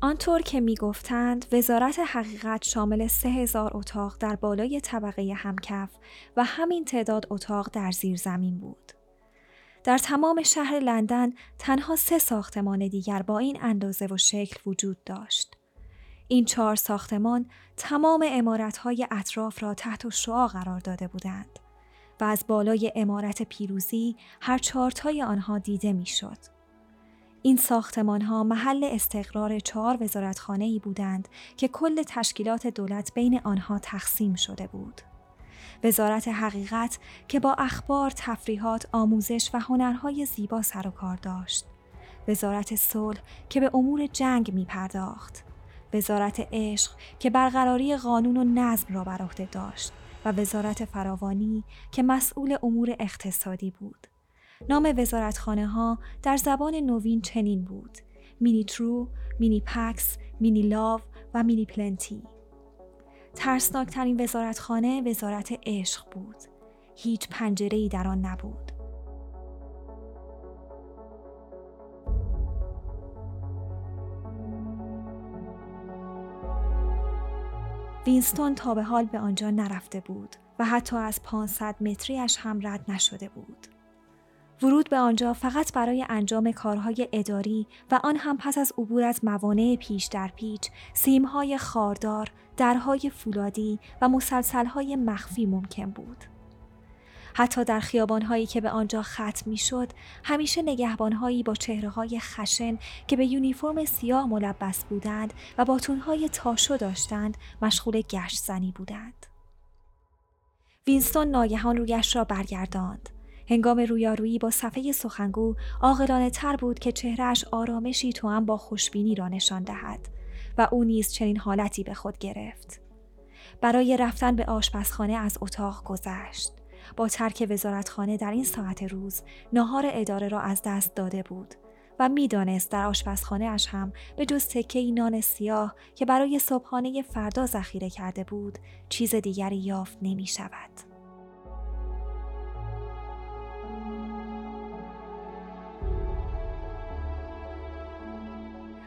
آنطور که می گفتند وزارت حقیقت شامل سه هزار اتاق در بالای طبقه همکف و همین تعداد اتاق در زیر زمین بود. در تمام شهر لندن تنها سه ساختمان دیگر با این اندازه و شکل وجود داشت. این چهار ساختمان تمام امارتهای اطراف را تحت شعا قرار داده بودند و از بالای امارت پیروزی هر چارتای آنها دیده می‌شد. این ساختمان ها محل استقرار چهار وزارتخانه ای بودند که کل تشکیلات دولت بین آنها تقسیم شده بود. وزارت حقیقت که با اخبار، تفریحات، آموزش و هنرهای زیبا سر و کار داشت. وزارت صلح که به امور جنگ می پرداخت. وزارت عشق که برقراری قانون و نظم را بر عهده داشت و وزارت فراوانی که مسئول امور اقتصادی بود. نام وزارتخانه ها در زبان نوین چنین بود: مینی ترو، مینی پکس، مینی لاو و مینی پلنتی. ترسناکترین وزارتخانه وزارت عشق بود. هیچ پنجره در آن نبود. وینستون تا به حال به آنجا نرفته بود و حتی از 500 متریش هم رد نشده بود. ورود به آنجا فقط برای انجام کارهای اداری و آن هم پس از عبور از موانع پیش در پیچ، سیمهای خاردار، درهای فولادی و مسلسلهای مخفی ممکن بود. حتی در خیابانهایی که به آنجا ختم می‌شد همیشه نگهبانهایی با چهره های خشن که به یونیفرم سیاه ملبس بودند و باتونهای تاشو داشتند مشغول گشت زنی بودند. وینستون ناگهان رویش را برگرداند. هنگام رویارویی با صفحه سخنگو عاقلانه تر بود که چهرهش آرامشی هم با خوشبینی را نشان دهد و او نیز چنین حالتی به خود گرفت. برای رفتن به آشپزخانه از اتاق گذشت. با ترک وزارتخانه در این ساعت روز ناهار اداره را از دست داده بود و می‌دانست در آشپزخانه اش هم به جز تکه نان سیاه که برای صبحانه فردا ذخیره کرده بود چیز دیگری یافت نمی شود.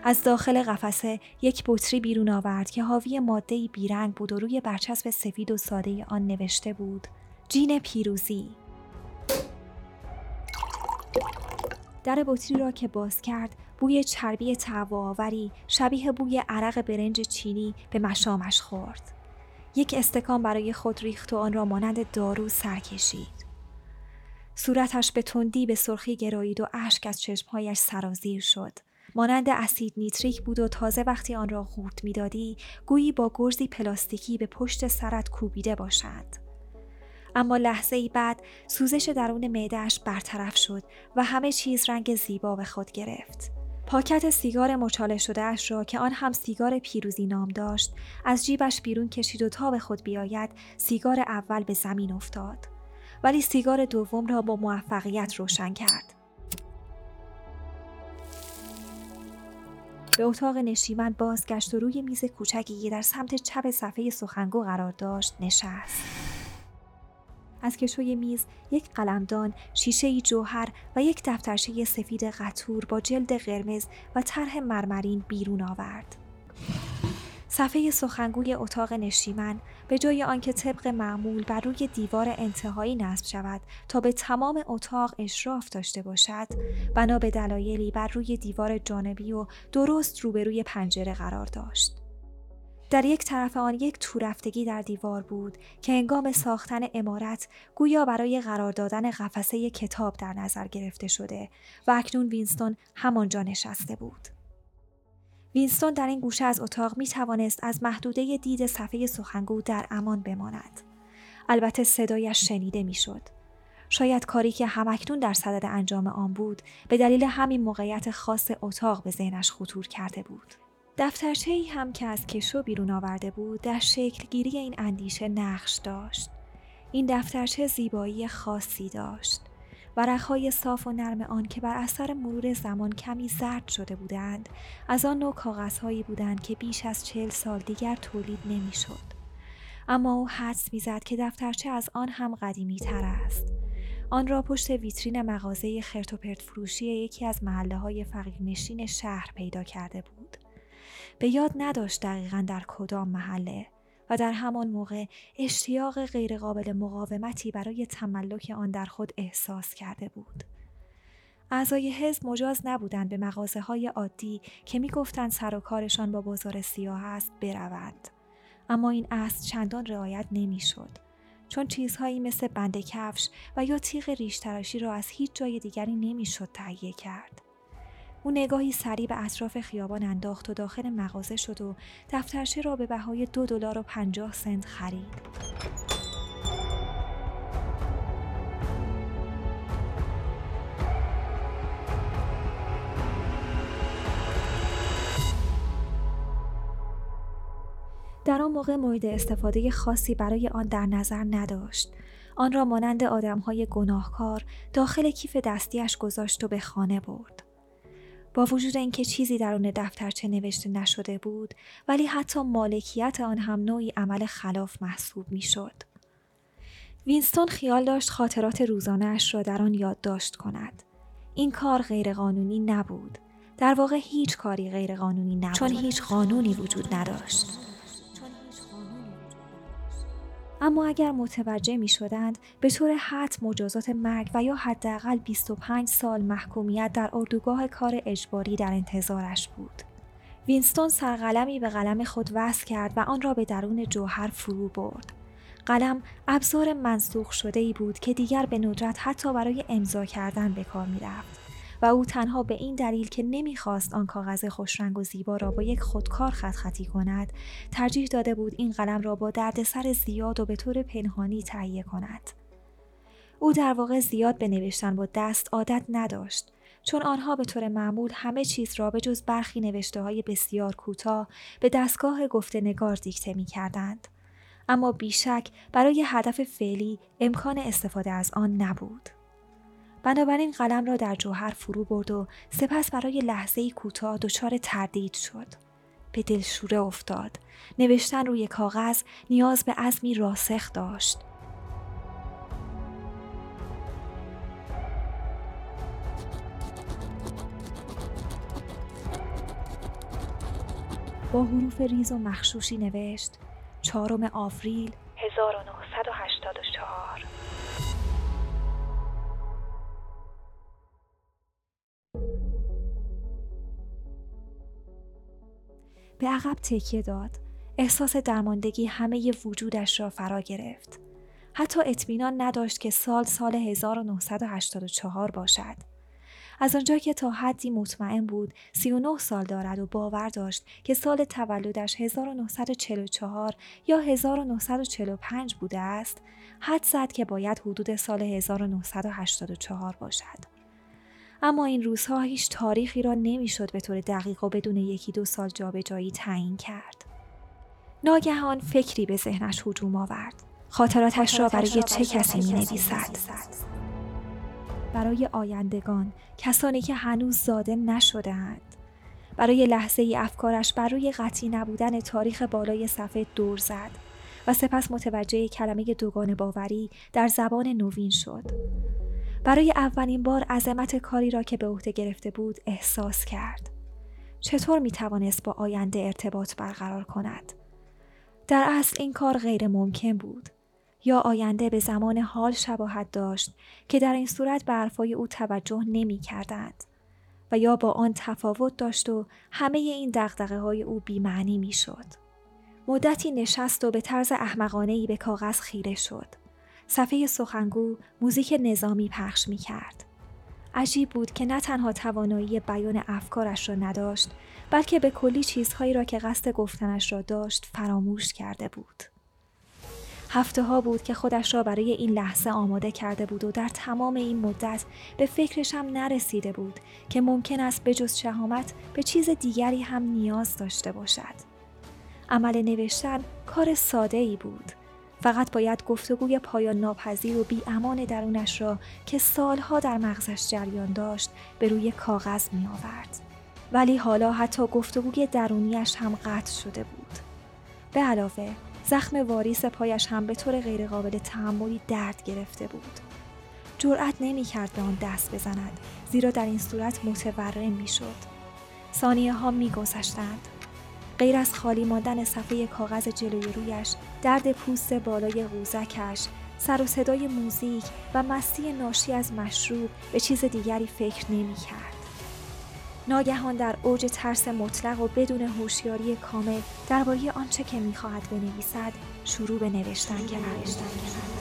از داخل قفسه یک بطری بیرون آورد که حاوی ماده بیرنگ بود و روی برچسب سفید و ساده آن نوشته بود. جین پیروزی. در بطری را که باز کرد بوی چربی تواوری شبیه بوی عرق برنج چینی به مشامش خورد. یک استکان برای خود ریخت و آن را مانند دارو سر کشید. صورتش به تندی به سرخی گرایید و اشک از چشمهایش سرازیر شد. مانند اسید نیتریک بود و تازه وقتی آن را قورت می‌دادی گویی با گرزی پلاستیکی به پشت سرت کوبیده باشند اما لحظه ای بعد سوزش درون معدهش برطرف شد و همه چیز رنگ زیبا به خود گرفت. پاکت سیگار مچاله شده اش را که آن هم سیگار پیروزی نام داشت از جیبش بیرون کشید و تا به خود بیاید سیگار اول به زمین افتاد. ولی سیگار دوم را با موفقیت روشن کرد. به اتاق نشیمن بازگشت و روی میز کوچکی که در سمت چپ صفحه سخنگو قرار داشت نشست از کشوی میز یک قلمدان، شیشه جوهر و یک دفترچه سفید قطور با جلد قرمز و طرح مرمرین بیرون آورد. صفحه سخنگوی اتاق نشیمن به جای آنکه طبق معمول بر روی دیوار انتهایی نصب شود تا به تمام اتاق اشراف داشته باشد بنا به دلایلی بر روی دیوار جانبی و درست روبروی پنجره قرار داشت در یک طرف آن یک تورفتگی در دیوار بود که هنگام ساختن امارت گویا برای قرار دادن قفسه کتاب در نظر گرفته شده و اکنون وینستون همانجا نشسته بود. وینستون در این گوشه از اتاق می توانست از محدوده دید صفحه سخنگو در امان بماند. البته صدایش شنیده می شد. شاید کاری که همکنون در صدد انجام آن بود به دلیل همین موقعیت خاص اتاق به ذهنش خطور کرده بود. دفترچه ای هم که از کشو بیرون آورده بود در شکلگیری این اندیشه نقش داشت. این دفترچه زیبایی خاصی داشت. ورقهای صاف و نرم آن که بر اثر مرور زمان کمی زرد شده بودند از آن نوع کاغذهایی بودند که بیش از چهل سال دیگر تولید نمی‌شد. اما او حدس می‌زد که دفترچه از آن هم قدیمی تر است. آن را پشت ویترین مغازه خرتوپرت فروشی یکی از محله های فقیرنشین شهر پیدا کرده بود. به یاد نداشت دقیقا در کدام محله و در همان موقع اشتیاق غیرقابل مقاومتی برای تملک آن در خود احساس کرده بود. اعضای حزب مجاز نبودند به مغازه های عادی که می‌گفتند سر و کارشان با بازار سیاه است بروند. اما این اصل چندان رعایت نمی‌شد. چون چیزهایی مثل بند کفش و یا تیغ ریش را از هیچ جای دیگری نمی‌شد تهیه کرد. او نگاهی سریع به اطراف خیابان انداخت و داخل مغازه شد و دفترچه را به بهای دو دلار و پنجاه سنت خرید. در آن موقع مورد استفاده خاصی برای آن در نظر نداشت. آن را مانند آدمهای گناهکار داخل کیف دستیش گذاشت و به خانه برد. با وجود اینکه چیزی درون دفترچه نوشته نشده بود ولی حتی مالکیت آن هم نوعی عمل خلاف محسوب می‌شد. وینستون خیال داشت خاطرات روزانهاش را در آن یادداشت کند. این کار غیرقانونی نبود. در واقع هیچ کاری غیرقانونی نبود چون هیچ قانونی وجود نداشت. اما اگر متوجه می شدند به طور حد مجازات مرگ و یا حداقل 25 سال محکومیت در اردوگاه کار اجباری در انتظارش بود. وینستون سرقلمی به قلم خود وصل کرد و آن را به درون جوهر فرو برد. قلم ابزار منسوخ شده ای بود که دیگر به ندرت حتی برای امضا کردن به کار می رفت. و او تنها به این دلیل که نمی‌خواست آن کاغذ خوشرنگ و زیبا را با یک خودکار خط خطی کند ترجیح داده بود این قلم را با دردسر زیاد و به طور پنهانی تهیه کند او در واقع زیاد به نوشتن با دست عادت نداشت چون آنها به طور معمول همه چیز را به جز برخی نوشته های بسیار کوتاه به دستگاه گفته نگار دیکته می کردند. اما بیشک برای هدف فعلی امکان استفاده از آن نبود. بنابراین قلم را در جوهر فرو برد و سپس برای لحظه کوتاه دچار تردید شد. به دلشوره افتاد. نوشتن روی کاغذ نیاز به عزمی راسخ داشت. با حروف ریز و مخشوشی نوشت چهارم آوریل 1984 به عقب تکیه داد. احساس درماندگی همه وجودش را فرا گرفت. حتی اطمینان نداشت که سال سال 1984 باشد. از آنجا که تا حدی مطمئن بود 39 سال دارد و باور داشت که سال تولدش 1944 یا 1945 بوده است، حد زد که باید حدود سال 1984 باشد. اما این روزها هیچ تاریخی را نمی‌شد به طور دقیق و بدون یکی دو سال جابجایی تعیین کرد. ناگهان فکری به ذهنش هجوم آورد. خاطراتش را برای چه کسی می نویسد؟ برای آیندگان، کسانی که هنوز زاده نشدهاند. برای لحظه ای افکارش بر روی قطعی نبودن تاریخ بالای صفحه دور زد و سپس متوجه کلمه دوگان باوری در زبان نوین شد. برای اولین بار عظمت کاری را که به عهده گرفته بود احساس کرد. چطور می توانست با آینده ارتباط برقرار کند؟ در اصل این کار غیر ممکن بود. یا آینده به زمان حال شباهت داشت که در این صورت به حرفای او توجه نمی کردند. و یا با آن تفاوت داشت و همه این دقدقه های او بیمعنی می شد. مدتی نشست و به طرز احمقانه ای به کاغذ خیره شد. صفحه سخنگو موزیک نظامی پخش می کرد. عجیب بود که نه تنها توانایی بیان افکارش را نداشت بلکه به کلی چیزهایی را که قصد گفتنش را داشت فراموش کرده بود. هفته ها بود که خودش را برای این لحظه آماده کرده بود و در تمام این مدت به فکرش هم نرسیده بود که ممکن است به جز شهامت به چیز دیگری هم نیاز داشته باشد. عمل نوشتن کار ساده ای بود فقط باید گفتگوی پایان ناپذیر و بی امان درونش را که سالها در مغزش جریان داشت به روی کاغذ می آورد. ولی حالا حتی گفتگوی درونیش هم قطع شده بود. به علاوه زخم واریس پایش هم به طور غیرقابل تحملی درد گرفته بود. جرأت نمی کرد به آن دست بزند زیرا در این صورت متورم می شد. ثانیه ها می گذشتند. غیر از خالی ماندن صفحه کاغذ جلوی رویش درد پوست بالای قوزکش سر و صدای موزیک و مستی ناشی از مشروب به چیز دیگری فکر نمی کرد. ناگهان در اوج ترس مطلق و بدون هوشیاری کامل درباره آنچه که می‌خواهد بنویسد شروع به نوشتن کرد.